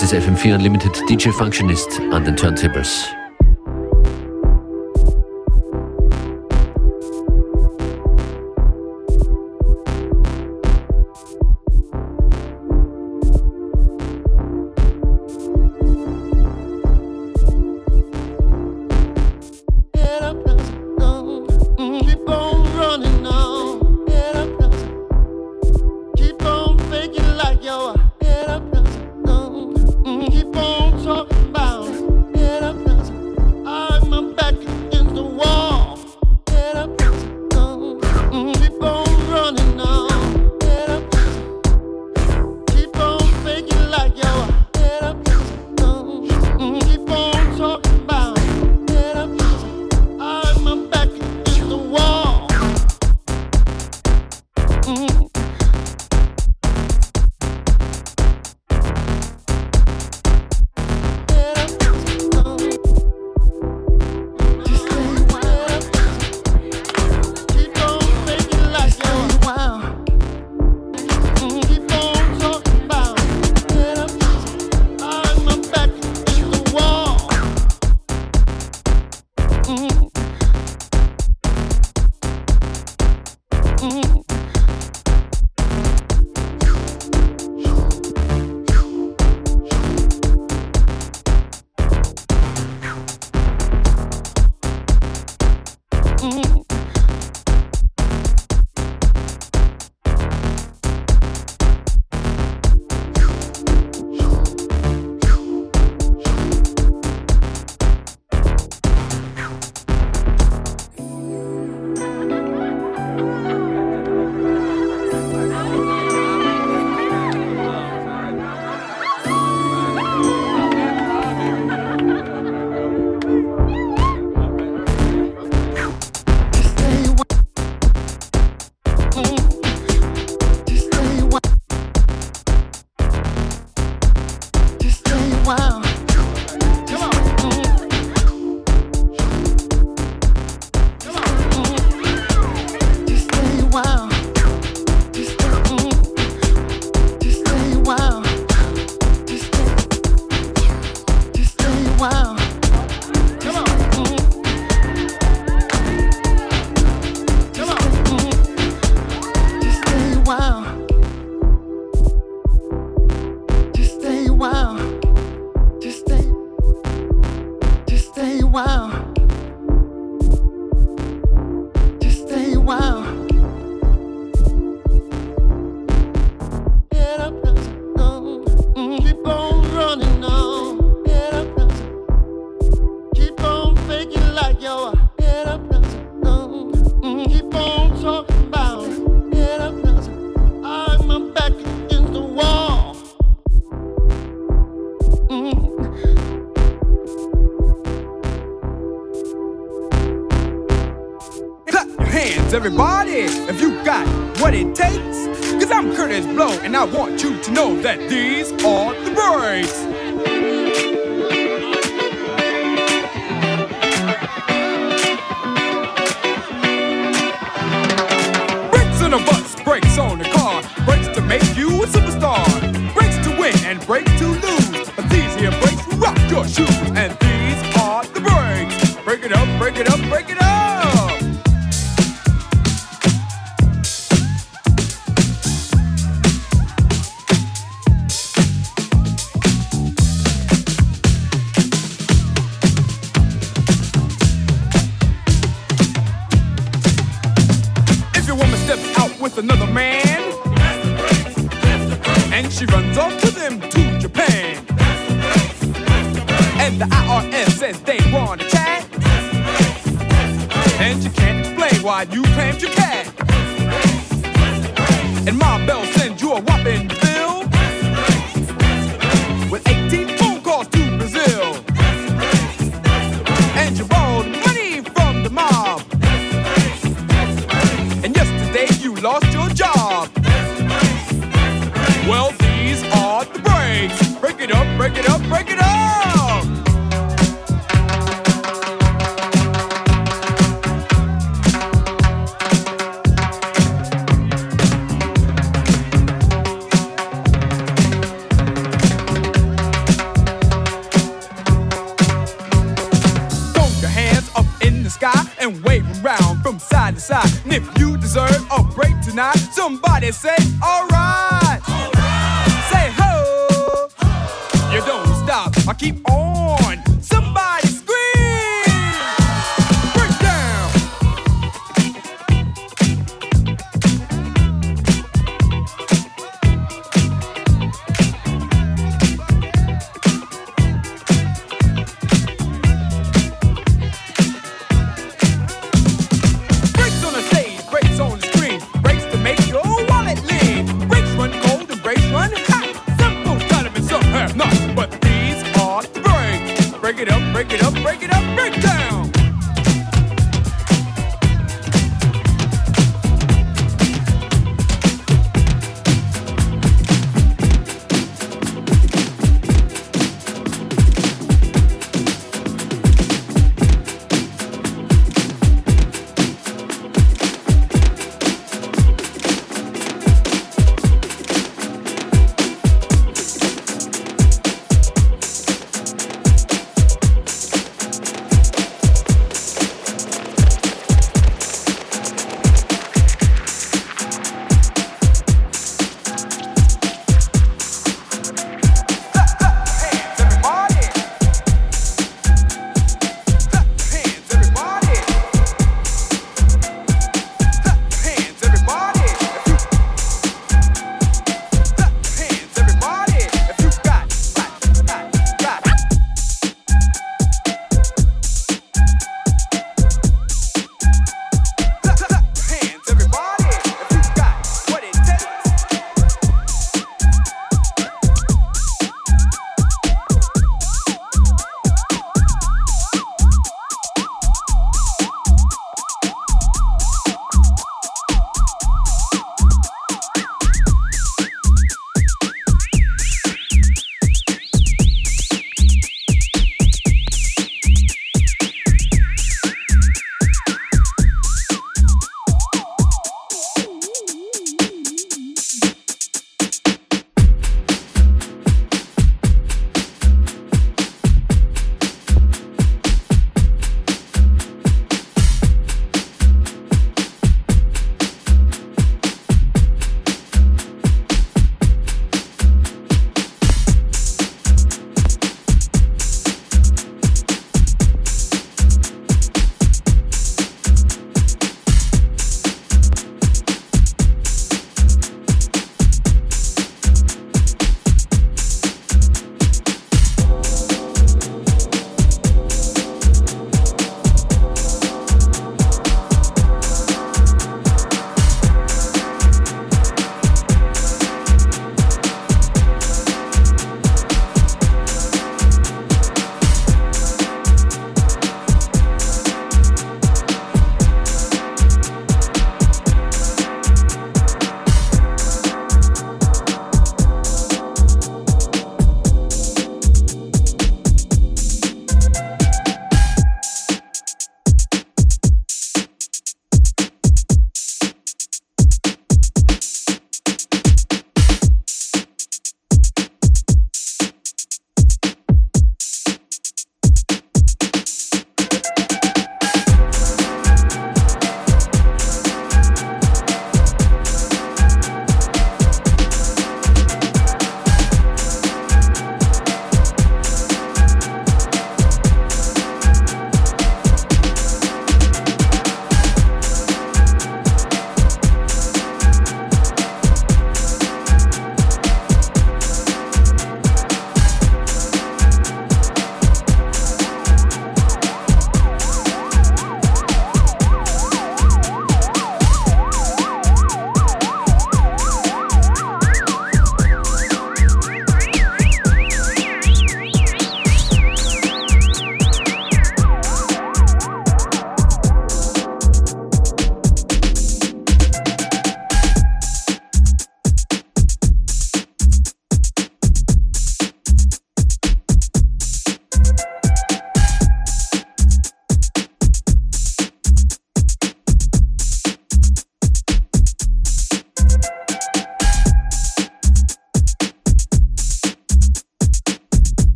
Das ist FM4 Unlimited DJ Functionist an den Turntables.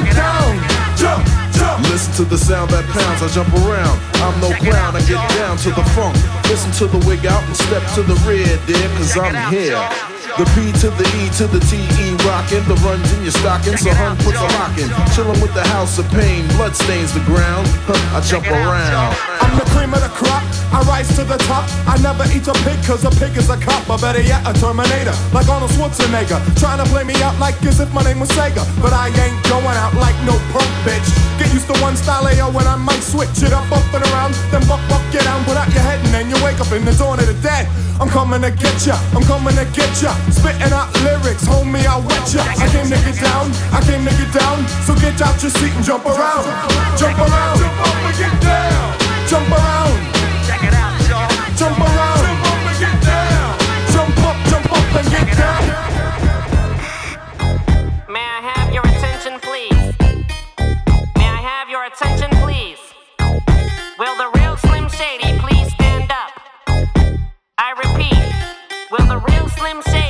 Up get down. Jump, jump. Listen to the sound that pounds, I jump around. I'm no clown, I get down to the funk. Listen to the wig out and step to the rear, dear, cause I'm here. The P to the E to the T E rockin', the runs in your stocking, so hun puts a lock in. Chillin' with the house of pain, blood stains the ground. Huh, I jump around. I'm the cream of the crop. I rise to the top. I never eat a pig cause a pig is a cop. Or better yet, a Terminator. Like Arnold Schwarzenegger. Trying to play me out like as if my name was Sega. But I ain't going out like no punk bitch. Get used to one style AO when I might switch it up, up and around. Then buck, buck, get down, put out your head, and then you wake up in the dawn of the dead. I'm coming to get ya. I'm coming to get ya. Spitting out lyrics, homie, I'll wet ya. I came to get down. I came to get down. So get out your seat and jump around. Jump around. Jump up and get down. Jump around. Check it out, y'all. Jump around. Jump up and get down. Jump up, jump up and get down. May I have your attention, please? May I have your attention, please? Will the real Slim Shady please stand up? I repeat, will the real Slim Shady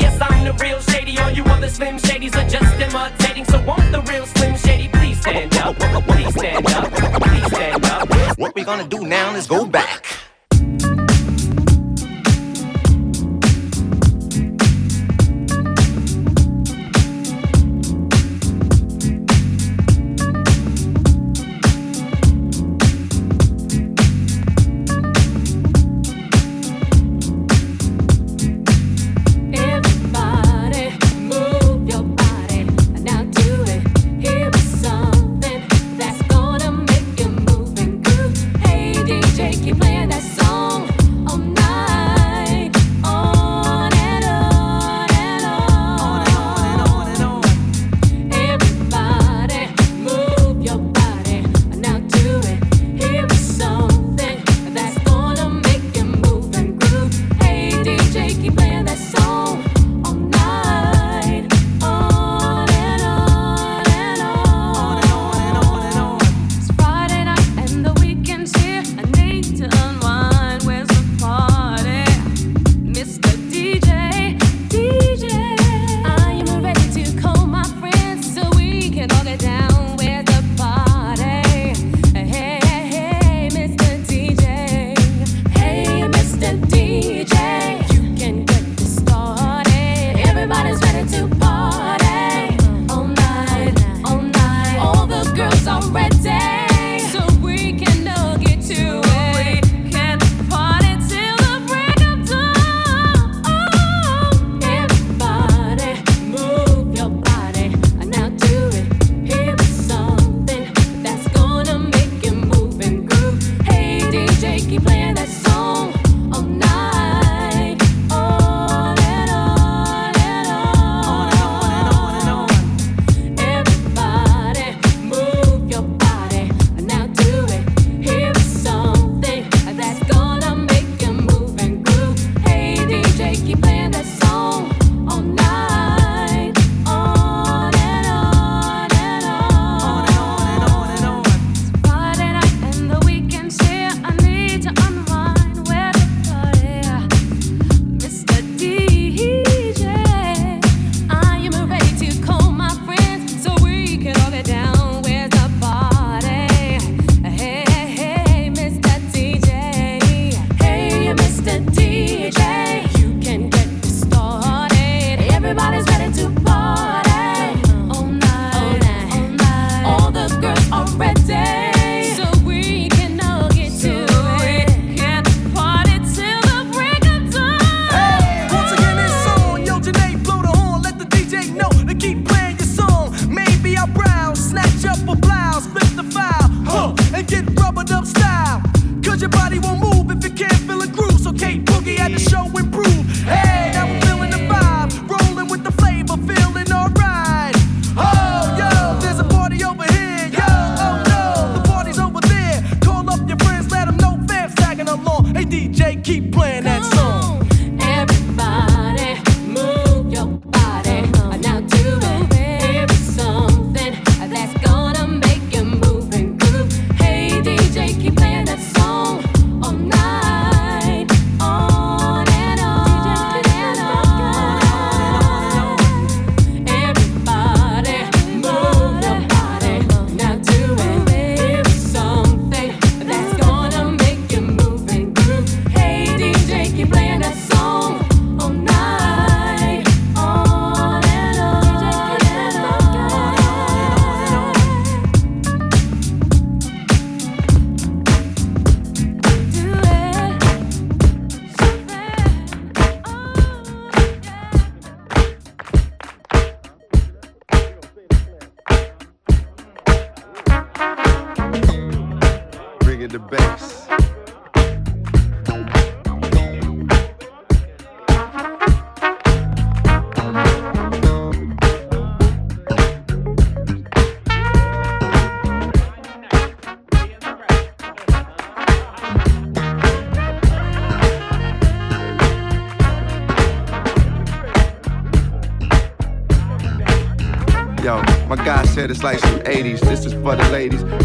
I'm the real Shady. All you other Slim Shadys are just imitating. So won't the real Slim Shady please stand up? Please stand up, please stand up. What we're gonna do now is go back.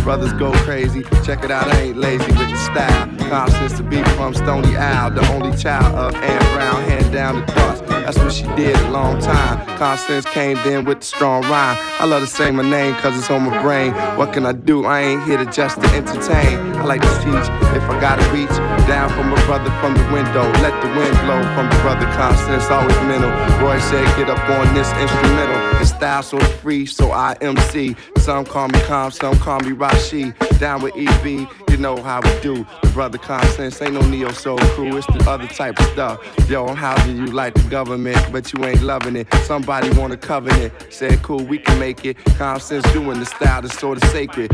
Brothers go crazy. Check it out, I ain't lazy with the style. Common Sense to be from Stony Isle, the only child of Ann Brown, hand down the cross. That's what she did a long time. Common Sense came in with the strong rhyme. I love to say my name cause it's on my brain. What can I do? I ain't here to just to entertain. I like to teach if I gotta reach down from a brother from the window. Let the wind blow from the brother Common Sense, always mental. Roy said, get up on this instrumental. Style so free, so I MC. Some call me Calm, some call me Rashi. Down with EB, you know how we do. The brother Common Sense ain't no neo soul crew, it's the other type of stuff. Yo, I'm housing you like the government, but you ain't loving it. Somebody want a covenant. Said, cool, we can make it. Common Sense doing the style that's sort of sacred.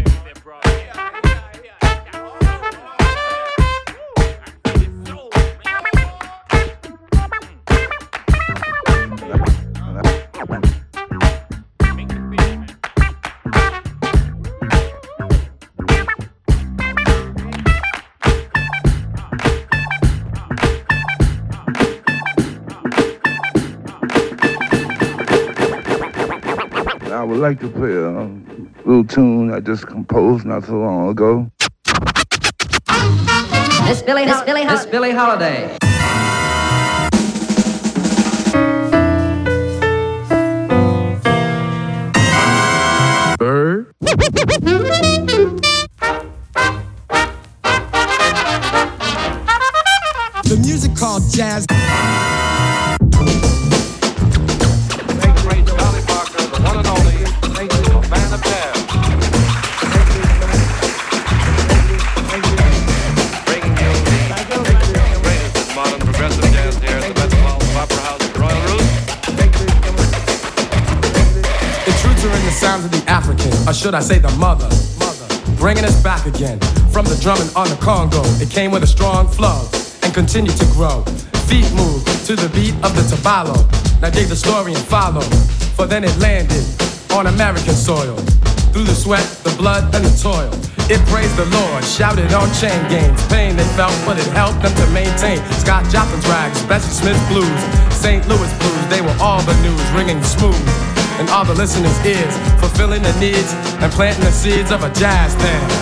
Like to play a little tune I just composed not so long ago. Miss Billie, Miss Billie, Miss Billie Holiday. Should I say the mother. Mother. Bringing us back again from the drumming on the Congo. It came with a strong flow and continued to grow. Feet move to the beat of the tabalo. Now dig the story and follow, for then it landed on American soil. Through the sweat, the blood, and the toil. It praised the Lord, shouted on chain gangs. Pain they felt, but it helped them to maintain. Scott Joplin's rags, Bessie Smith blues, St. Louis blues, they were all the news, ringing smooth. And all the listeners' ears, fulfilling the needs and planting the seeds of a jazz band.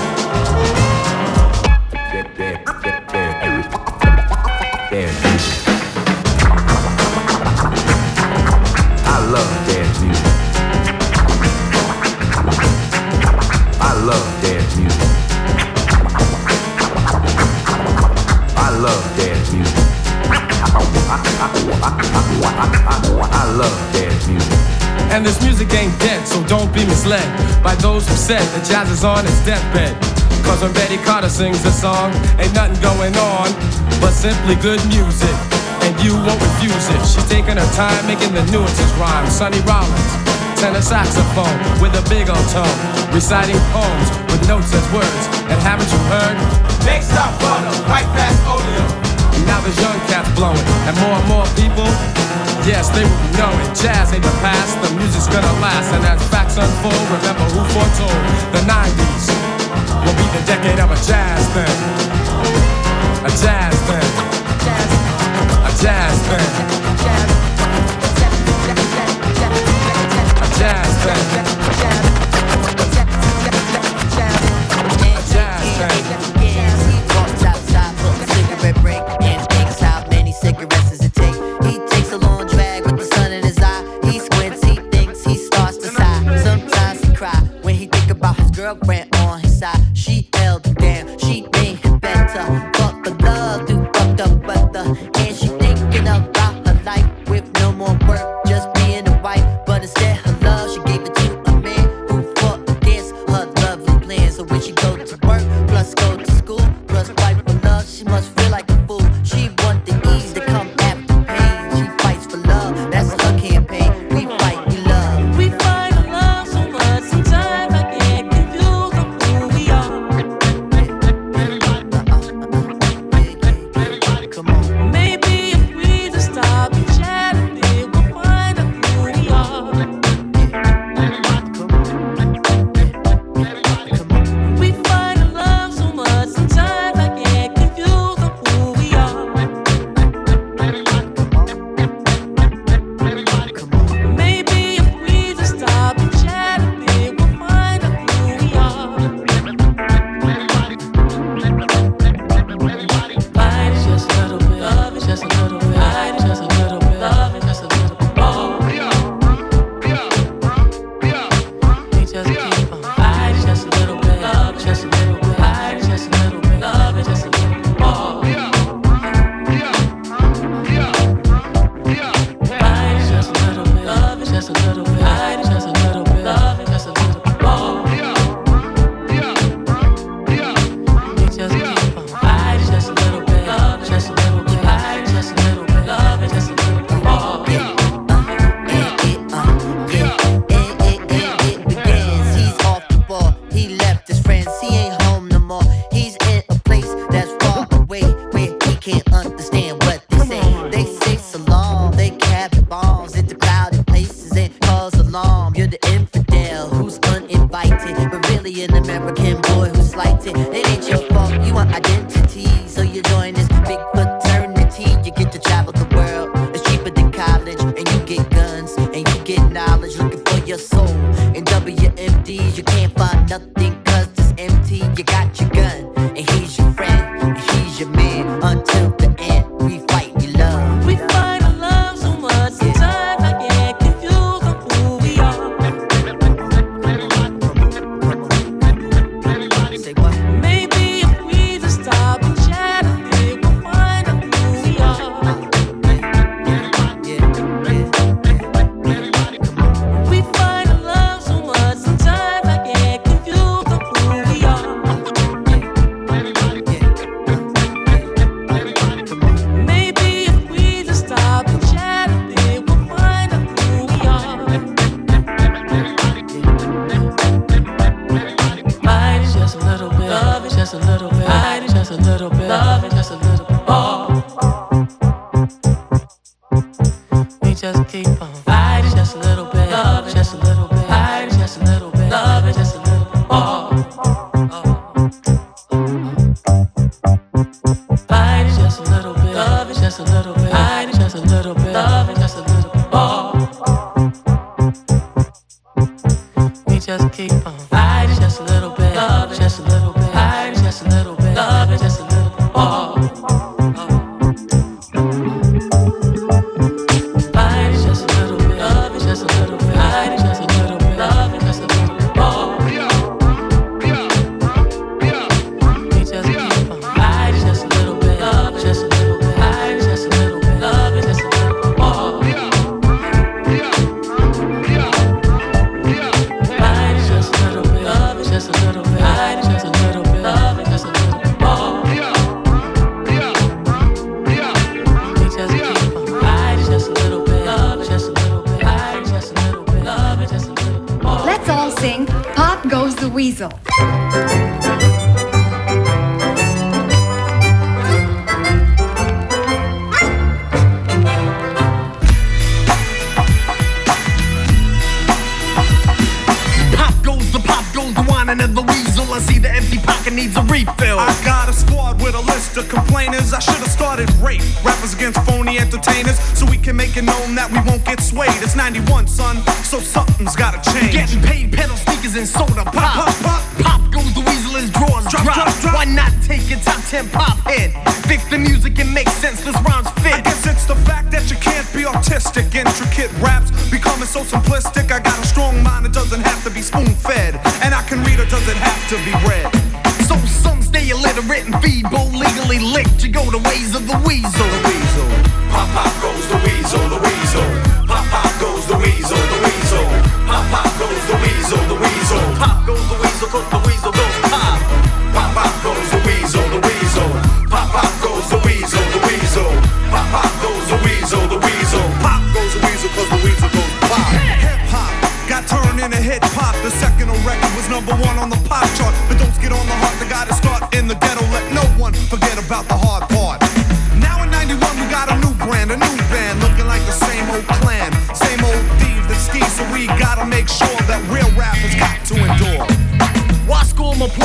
I love dance music. I love dance music. I love dance music. I love dance music. And this music ain't dead, so don't be misled by those who said that jazz is on its deathbed. Cause when Betty Carter sings a song, ain't nothing going on but simply good music. And you won't refuse it. She's taking her time making the nuances rhyme. Sonny Rollins, tenor saxophone with a big old tone, reciting poems with notes as words. And haven't you heard? Next up, brother, white fast oleo. Now there's young cats blowing, and more and more people, yes, they will be knowing. Jazz ain't the past, the music's gonna last. And as facts unfold, remember who foretold the 90s will be the decade of a jazz thing. A jazz band. A jazz band. A jazz band. A jazz band. Can't understand what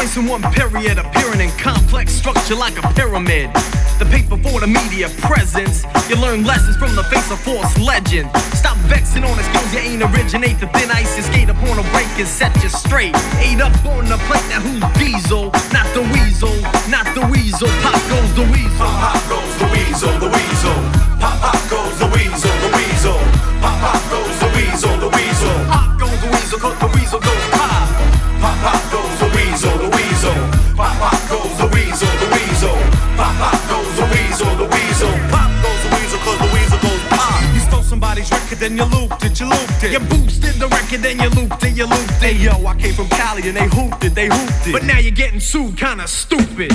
points in one period? Appearing in complex structure like a pyramid. The paper for the media presence. You learn lessons from the face of false legend. Stop vexing on the skills you ain't originate. The thin ice is skate upon a break and set you straight. Ate up on the plate, now who's diesel? Not the weasel, not the weasel. Pop goes the weasel. Pop goes the weasel, the weasel. Then you looped it, you looped it. You boosted the record, then you looped it, you looped it. Hey yo, I came from Cali and they hooped it, they hooped it. But now you're getting sued, kinda stupid.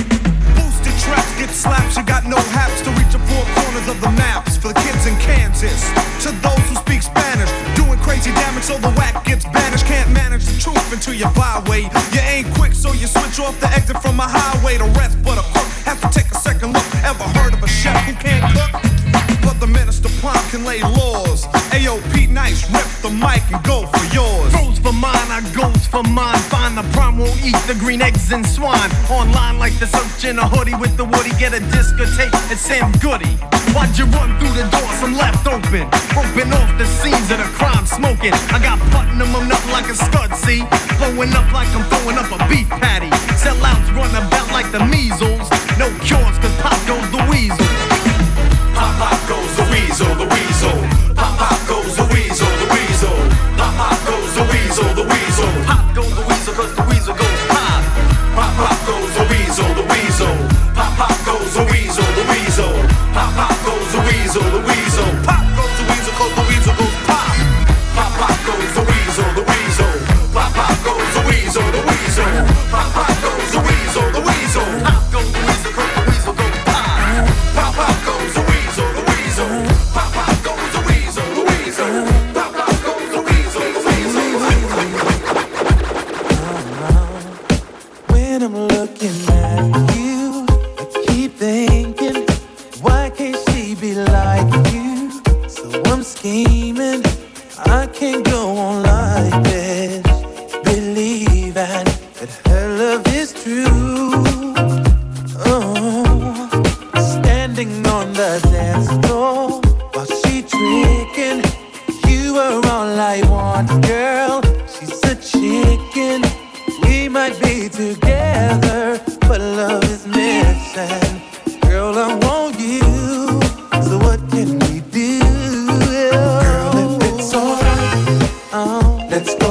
Boosted tracks get slaps, you got no haps to reach the four corners of the maps. For the kids in Kansas, to those who speak Spanish, doing crazy damage so the whack gets banished. Can't manage the truth until you byway. You ain't quick, so you switch off the exit from a highway. to rest but a crook have to take a second look. Ever heard of a chef who can't cook? The minister prompt can lay laws. Pete Nice, rip the mic and go for yours. Goes for mine, I goes for mine. Find the prime, won't eat the green eggs and swine. Online like the search in a hoodie with the woody. Get a discotheque at Sam Goody. Why'd you run through the door? Some left open. Roping off the scenes of the crime smoking. I got platinum, I'm nothing like a scud, see? Blowing up like I'm throwing up a beef patty. Sellouts run about like the measles. No cures, cause pop goes the weasel. Pop pop goes the weasel, the weasel. Pop pop goes the weasel, the weasel. Pop pop goes the weasel, the weasel. Pop goes the weasel, cause the weasel goes pop. Pop pop goes the weasel, the weasel. Pop pop goes the weasel, the weasel. Pop pop goes the weasel, the weasel. Pop goes the weasel, cause the weasel goes pop. Pop pop goes the weasel, the weasel. Pop pop goes the weasel, the weasel. Pop pop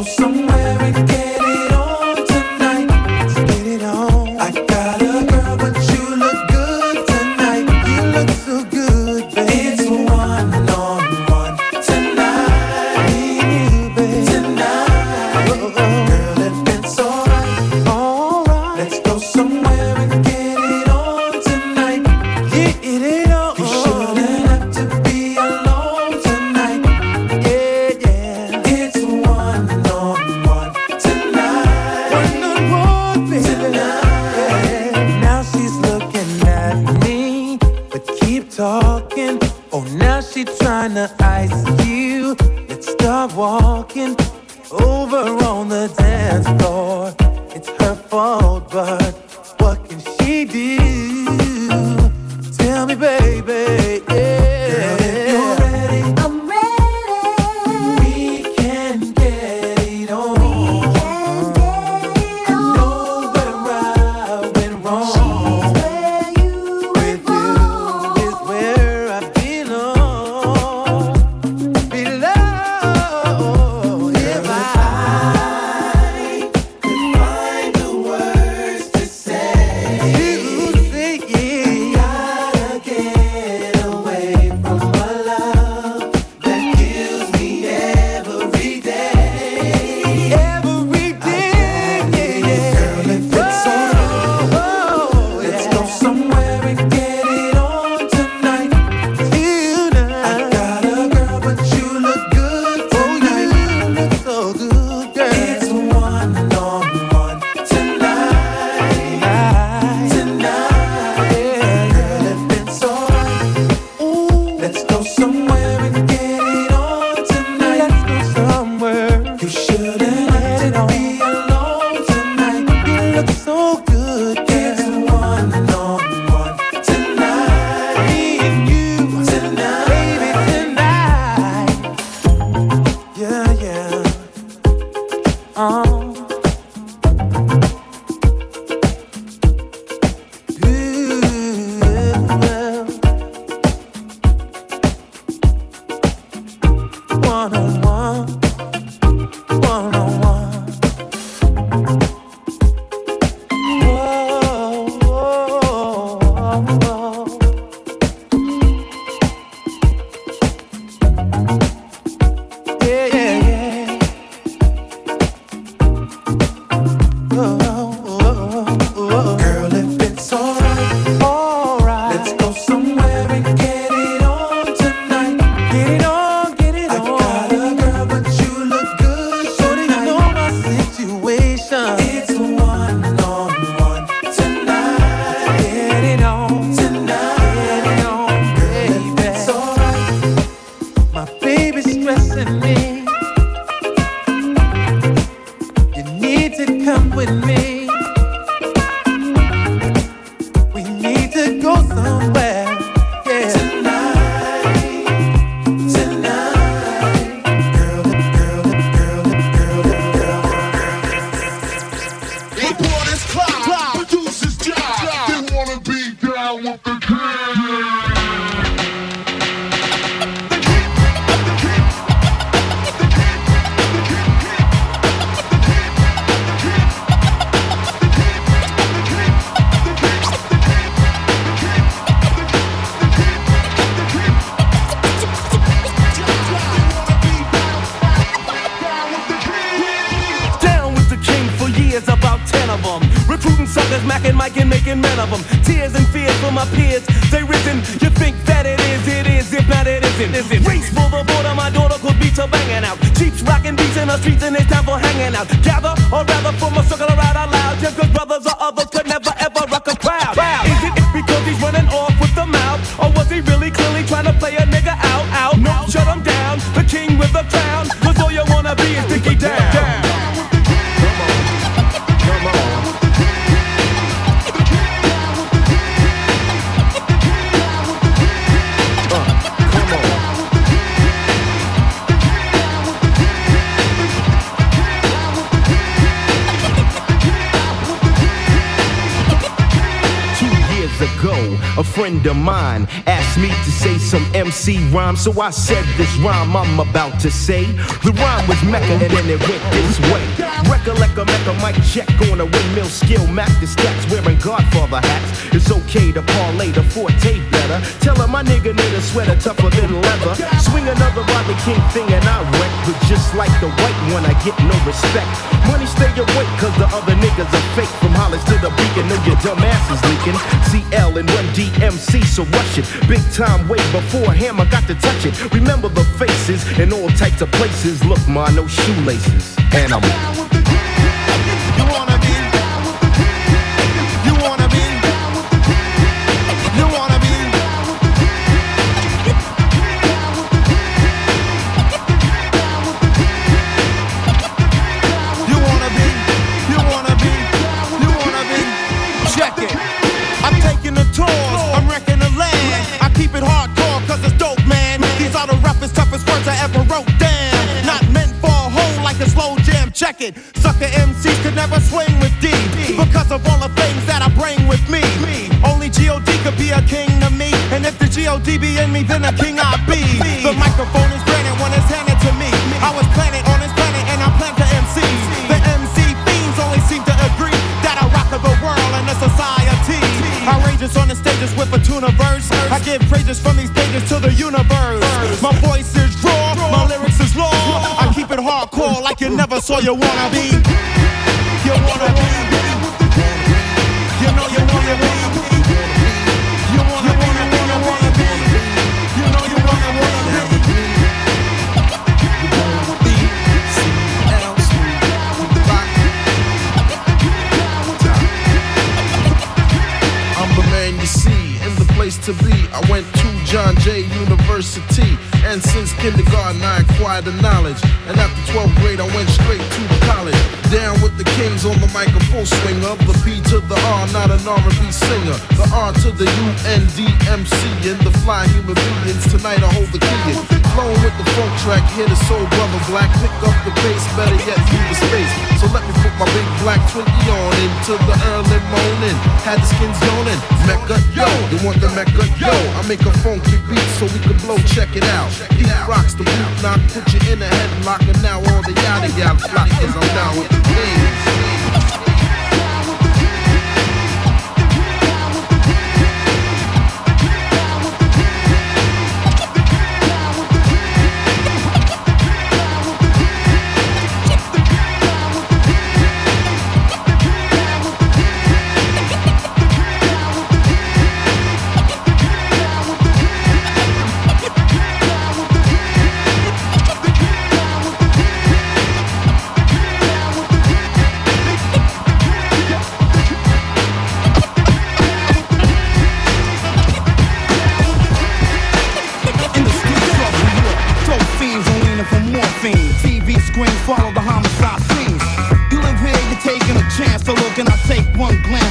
oh, MC rhyme, so I said this rhyme I'm about to say. The rhyme was Mecca and then it went this way. Recollect a Mecca mic check on a windmill skill, Mac the stats wearing Godfather hats. It's okay to parlay the forte better. Tell her my nigga need a sweater tougher than leather. Swing another Rodney King thing and I wreck, but just like the white one, I get no respect. Money stay awake, cause the other niggas are fake. From Hollis to the beacon, know your dumb ass is leaking. CL and Run DMC, so rush it. Big time way before Hammer got to touch it. Remember the faces in all types of places. Look, ma, no shoelaces. And I'm a slow jam. Check it. Sucker MCs could never swing with D because of all the things that I bring with me. Only God could be a king to me, and if the God be in me, then a king I be. The microphone is granted when it's handed to me. I was planted on this planet, and I plan to MC. The MC fiends only seem to agree that I rock the world and the society. Outrageous on the stages with a tuna verse. I give praises from these pages to the universe. My voice never saw you wanna be. You wanna be. Place to be. I went to John Jay University, and since kindergarten I acquired the knowledge. And after 12th grade, I went straight to college. Down with the kings on the mic, a full swing the P to the R, not an R&B singer. The R to the U N D M C, and the fly human beings. Tonight I hold the key. in. Flowing with the funk track, hear the soul brother black. Pick up the pace, better yet, leave the space. So let me put my big black Twinkie on into the early morning. Had the skins yawning. Mecca, yo, you want the Mecca, yo? I make a funky beat so we can blow. Check it out. He rocks the boot knock, put you in a headlock, and now all the yada yada flock is I'm down with the kings.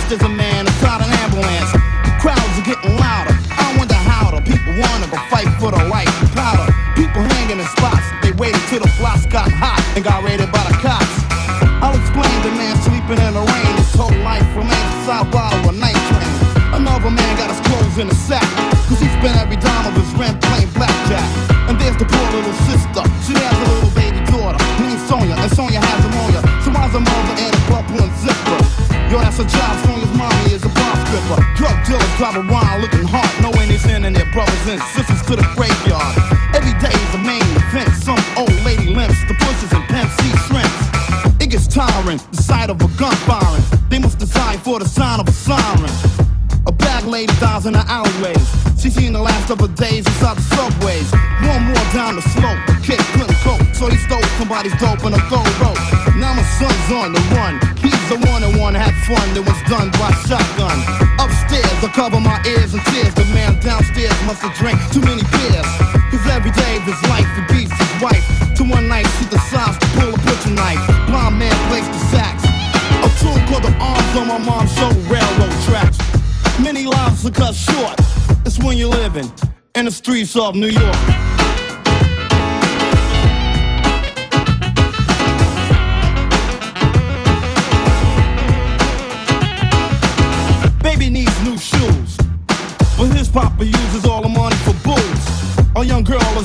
Glance, there's a man inside an ambulance. Crowds are getting louder. I wonder how the people wanna go fight for the right to powder. People hanging in spots, they waited till the blocks got hot and got raided by the cops. I'll explain the man sleeping in the rain. His whole life remains sidewalk of a night train. Another man got his clothes in a sack. Cause he spent every dime of his rent playing blackjack. And there's the poor little sister. She has a little baby daughter named Sonia. And Sonia has pneumonia. So why's a mother in a club pulling zipper? Yo, that's a job. Bar. Drug dealers drive around looking hard. Knowing they're sending their brothers and sisters to the graveyard. Every day is a main event. Some old lady limps. The bushes and Pimp see shrimps. It gets tiring, the sight of a gun firing. They must decide for the sign of a siren. A bag lady dies in the alleyways. She seen the last of her days inside the subways. One more down the slope, a kid couldn't cope, so he stole somebody's dope in a gold rope. Now my son's on the run. He's the one wanna have fun that was done by shotgun. Upstairs, I cover my ears and tears. The man downstairs must have drank too many beers. Cause every day of his life he beats his wife. To one night she decides to pull a butcher knife. Blind man plays the sax. A tune called the arms on my mom's show railroad tracks. Many lives are cut short. It's when you're living in the streets of New York.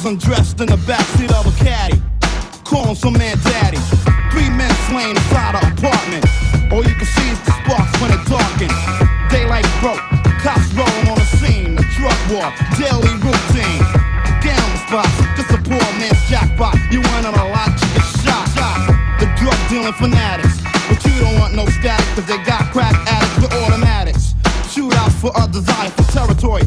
Undressed in the backseat of a caddy. Calling some man daddy. Three men slain inside an apartment. All you can see is the sparks when it darken. Daylight broke. Cops rolling on the scene. A drug war. Daily routine. Down the spots. Just a poor man's jackpot. You win on a lot, you get shot. The drug dealing fanatics. But you don't want no static, cause they got crack addicts with automatics. Shootouts for a desire for territory.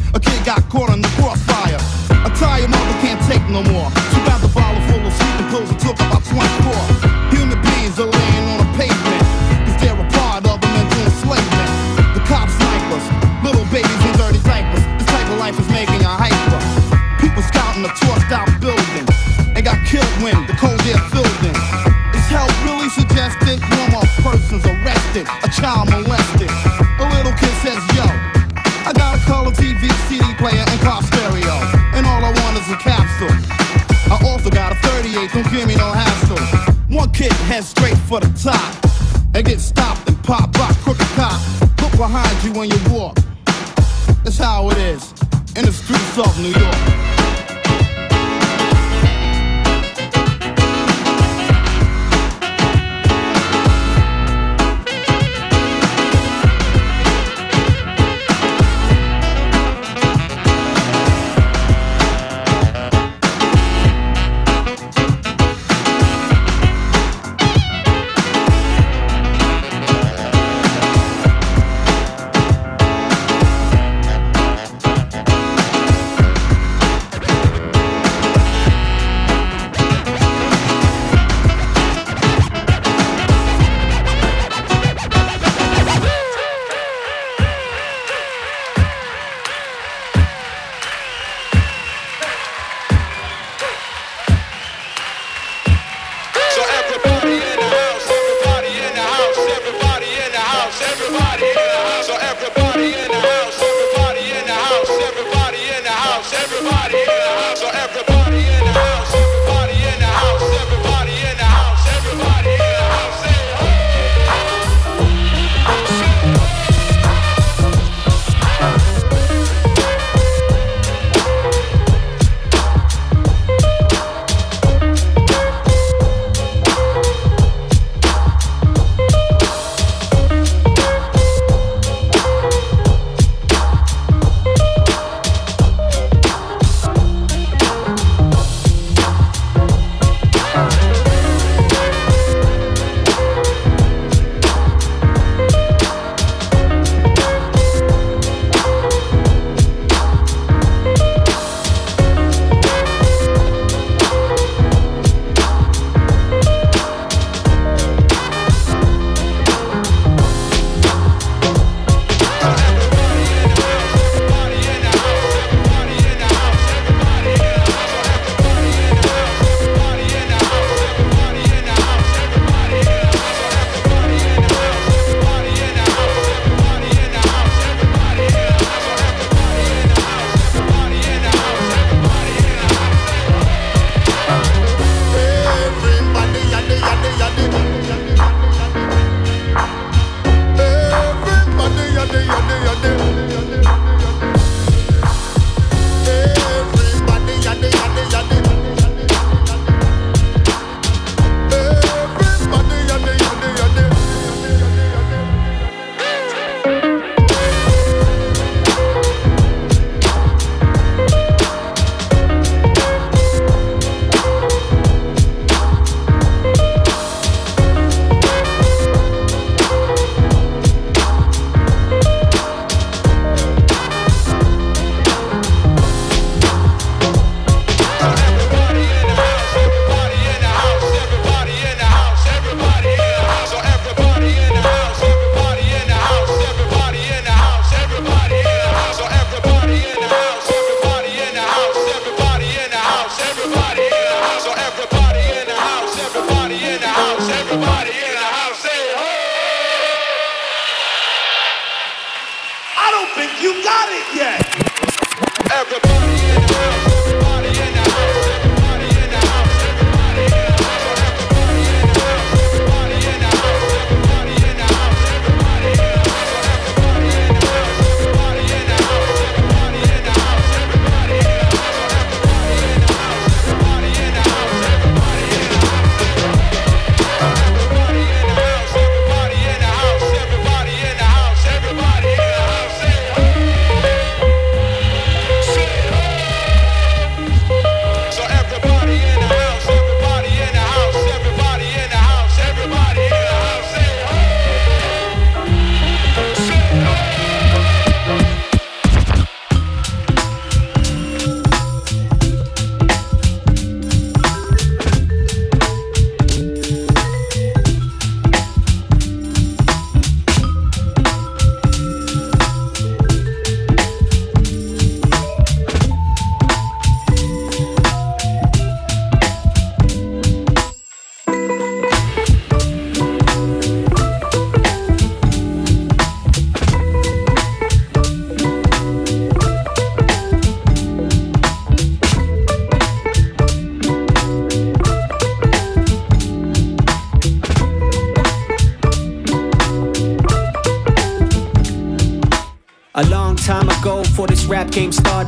For the top.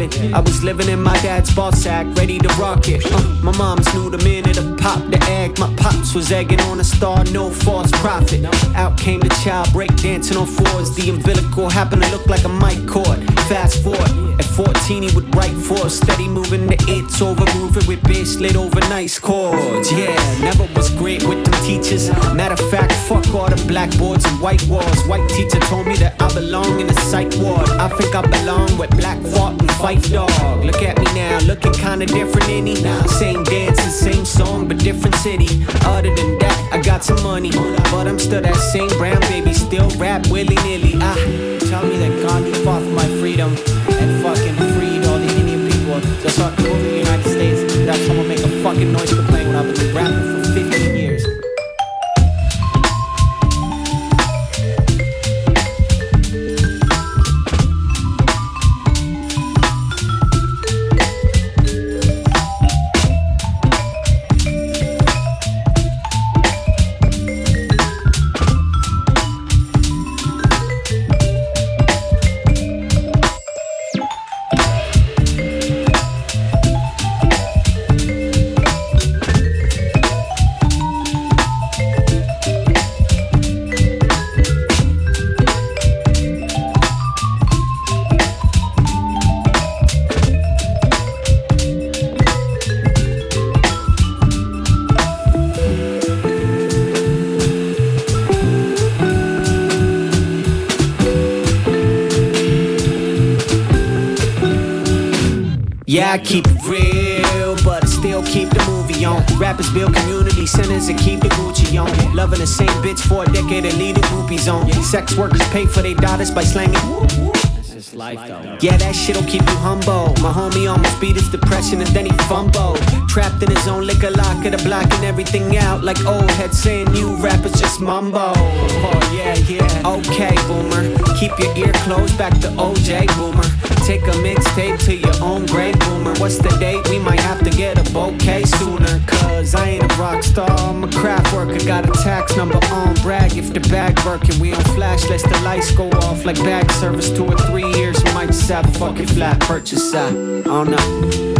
Started, I was living in my dad's ball sack, ready to rock it. Uh, my moms knew the minute to pop the egg. My pops was egging on a star, no false prophet. Out came the child, break dancing on fours. The umbilical happened to look like a mic cord. Fast forward, at 14 he would write for steady moving the eights over grooving with bass lit over nice chords. Yeah, never was great with them teachers. Matter of fact, fuck all the blackboards and white walls. White teacher told me that I belong in the psych ward. I think I belong with Black Fart and Fight Dog. Look at me now, looking kinda different, any Same dances, same song, but different city. Other than that, I got some money, but I'm still that same brown baby, still rap willy nilly. Ah, tell me that Gandhi fought for my freedom and fucking freed all the Indian people so I go to the United States without someone make a fucking noise complaint when I've been rapping for 15 years. I keep it real, but I still keep the movie on. Rappers build community centers and keep the Gucci on. Loving the same bitch for a decade and lead the groupies on. Sex workers pay for their daughters by slanging. Life though. Yeah, that shit'll keep you humble. My homie almost beat his depression and then he fumbled. Trapped in his own liquor locker, the blocking everything out. Like old head saying new rappers just mumbo. Oh, yeah, yeah. Okay, boomer. Keep your ear closed back to OJ, boomer. Take a mixtape to your own grave, boomer. What's the date? We might have to get a bouquet sooner. Cause I ain't a rock star, I'm a craft worker. Got a tax number on brag if the bag working. We on flash, let the lights go off like bag service. Two or three years, we might just have a fucking flat purchase. I, don't know.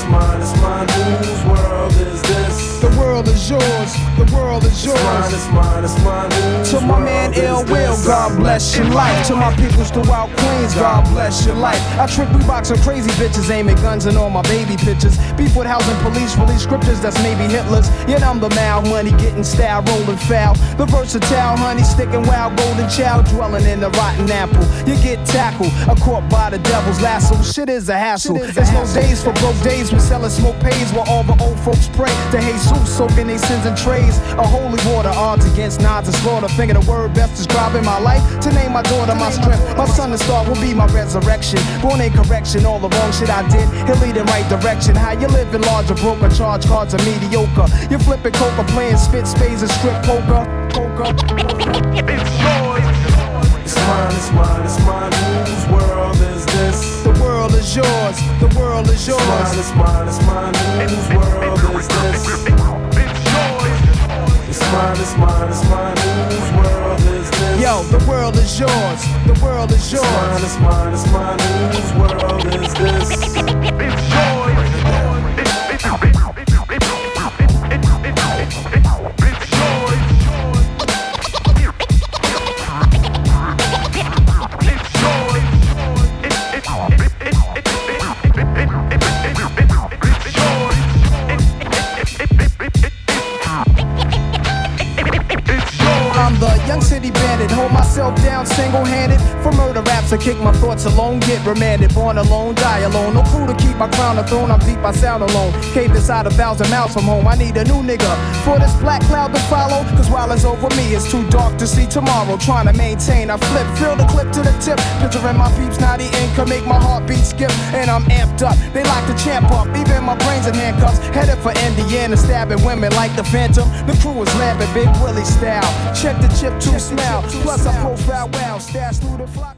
It's mine, it's mine. Whose world is? The world is yours. The world is It's mine, yours. it's mine, it's mine. To my man Ill Will. God bless your life. To my peoples throughout Queens, God bless your life. I trick we boxing crazy bitches, aiming guns and all my baby pictures. Beef with housing police, release scriptures that's maybe Hitler's. Yet I'm the mal money, getting style, rolling foul. The versatile honey, sticking wild, golden child, dwelling in the rotten apple. You get tackled, a caught by the devil's lasso. Shit is a hassle. There's no days for broke days. We sellin' smoke pays while all the old folks pray to Jesus, soaking their sins in trays. A holy water, odds against nods and slaughter. Thinking the word best describing my life. To name my daughter my strength. My son, the star, will be my resurrection. Born in correction, all the wrong shit I did. He'll lead in right direction. How you living larger, broker, charge cards are mediocre. You're flipping coca, playing spit spades and strip poker. Poker. It's mine, it's mine, it's mine. Whose world world is yours. The world is It's mine, yours. it's mine, it's mine. Whose world is this? It's mine, it's mine, it's mine. Whose world is this? Yo, the world is yours. The world is It's mine, yours. it's mine, it's mine. Whose world is this? I'm myself down single-handed. For murder raps, I kick my thoughts alone, get remanded. Born alone, die alone. No crew to keep my crown a throne. I'm deep, I sound alone. Cave inside a thousand miles from home. I need a new nigga for this black cloud to follow. Cause while it's over me, it's too dark to see tomorrow. Trying to maintain, I flip, fill the clip to the tip. Picturing my peeps, naughty ink can make my heartbeat skip. And I'm amped up. They like to champ up, even my brains in handcuffs. Headed for Indiana, stabbing women like the Phantom. The crew is laughing, Big Willie style. Check the chip to smell. Plus I profile well, stash through the flock.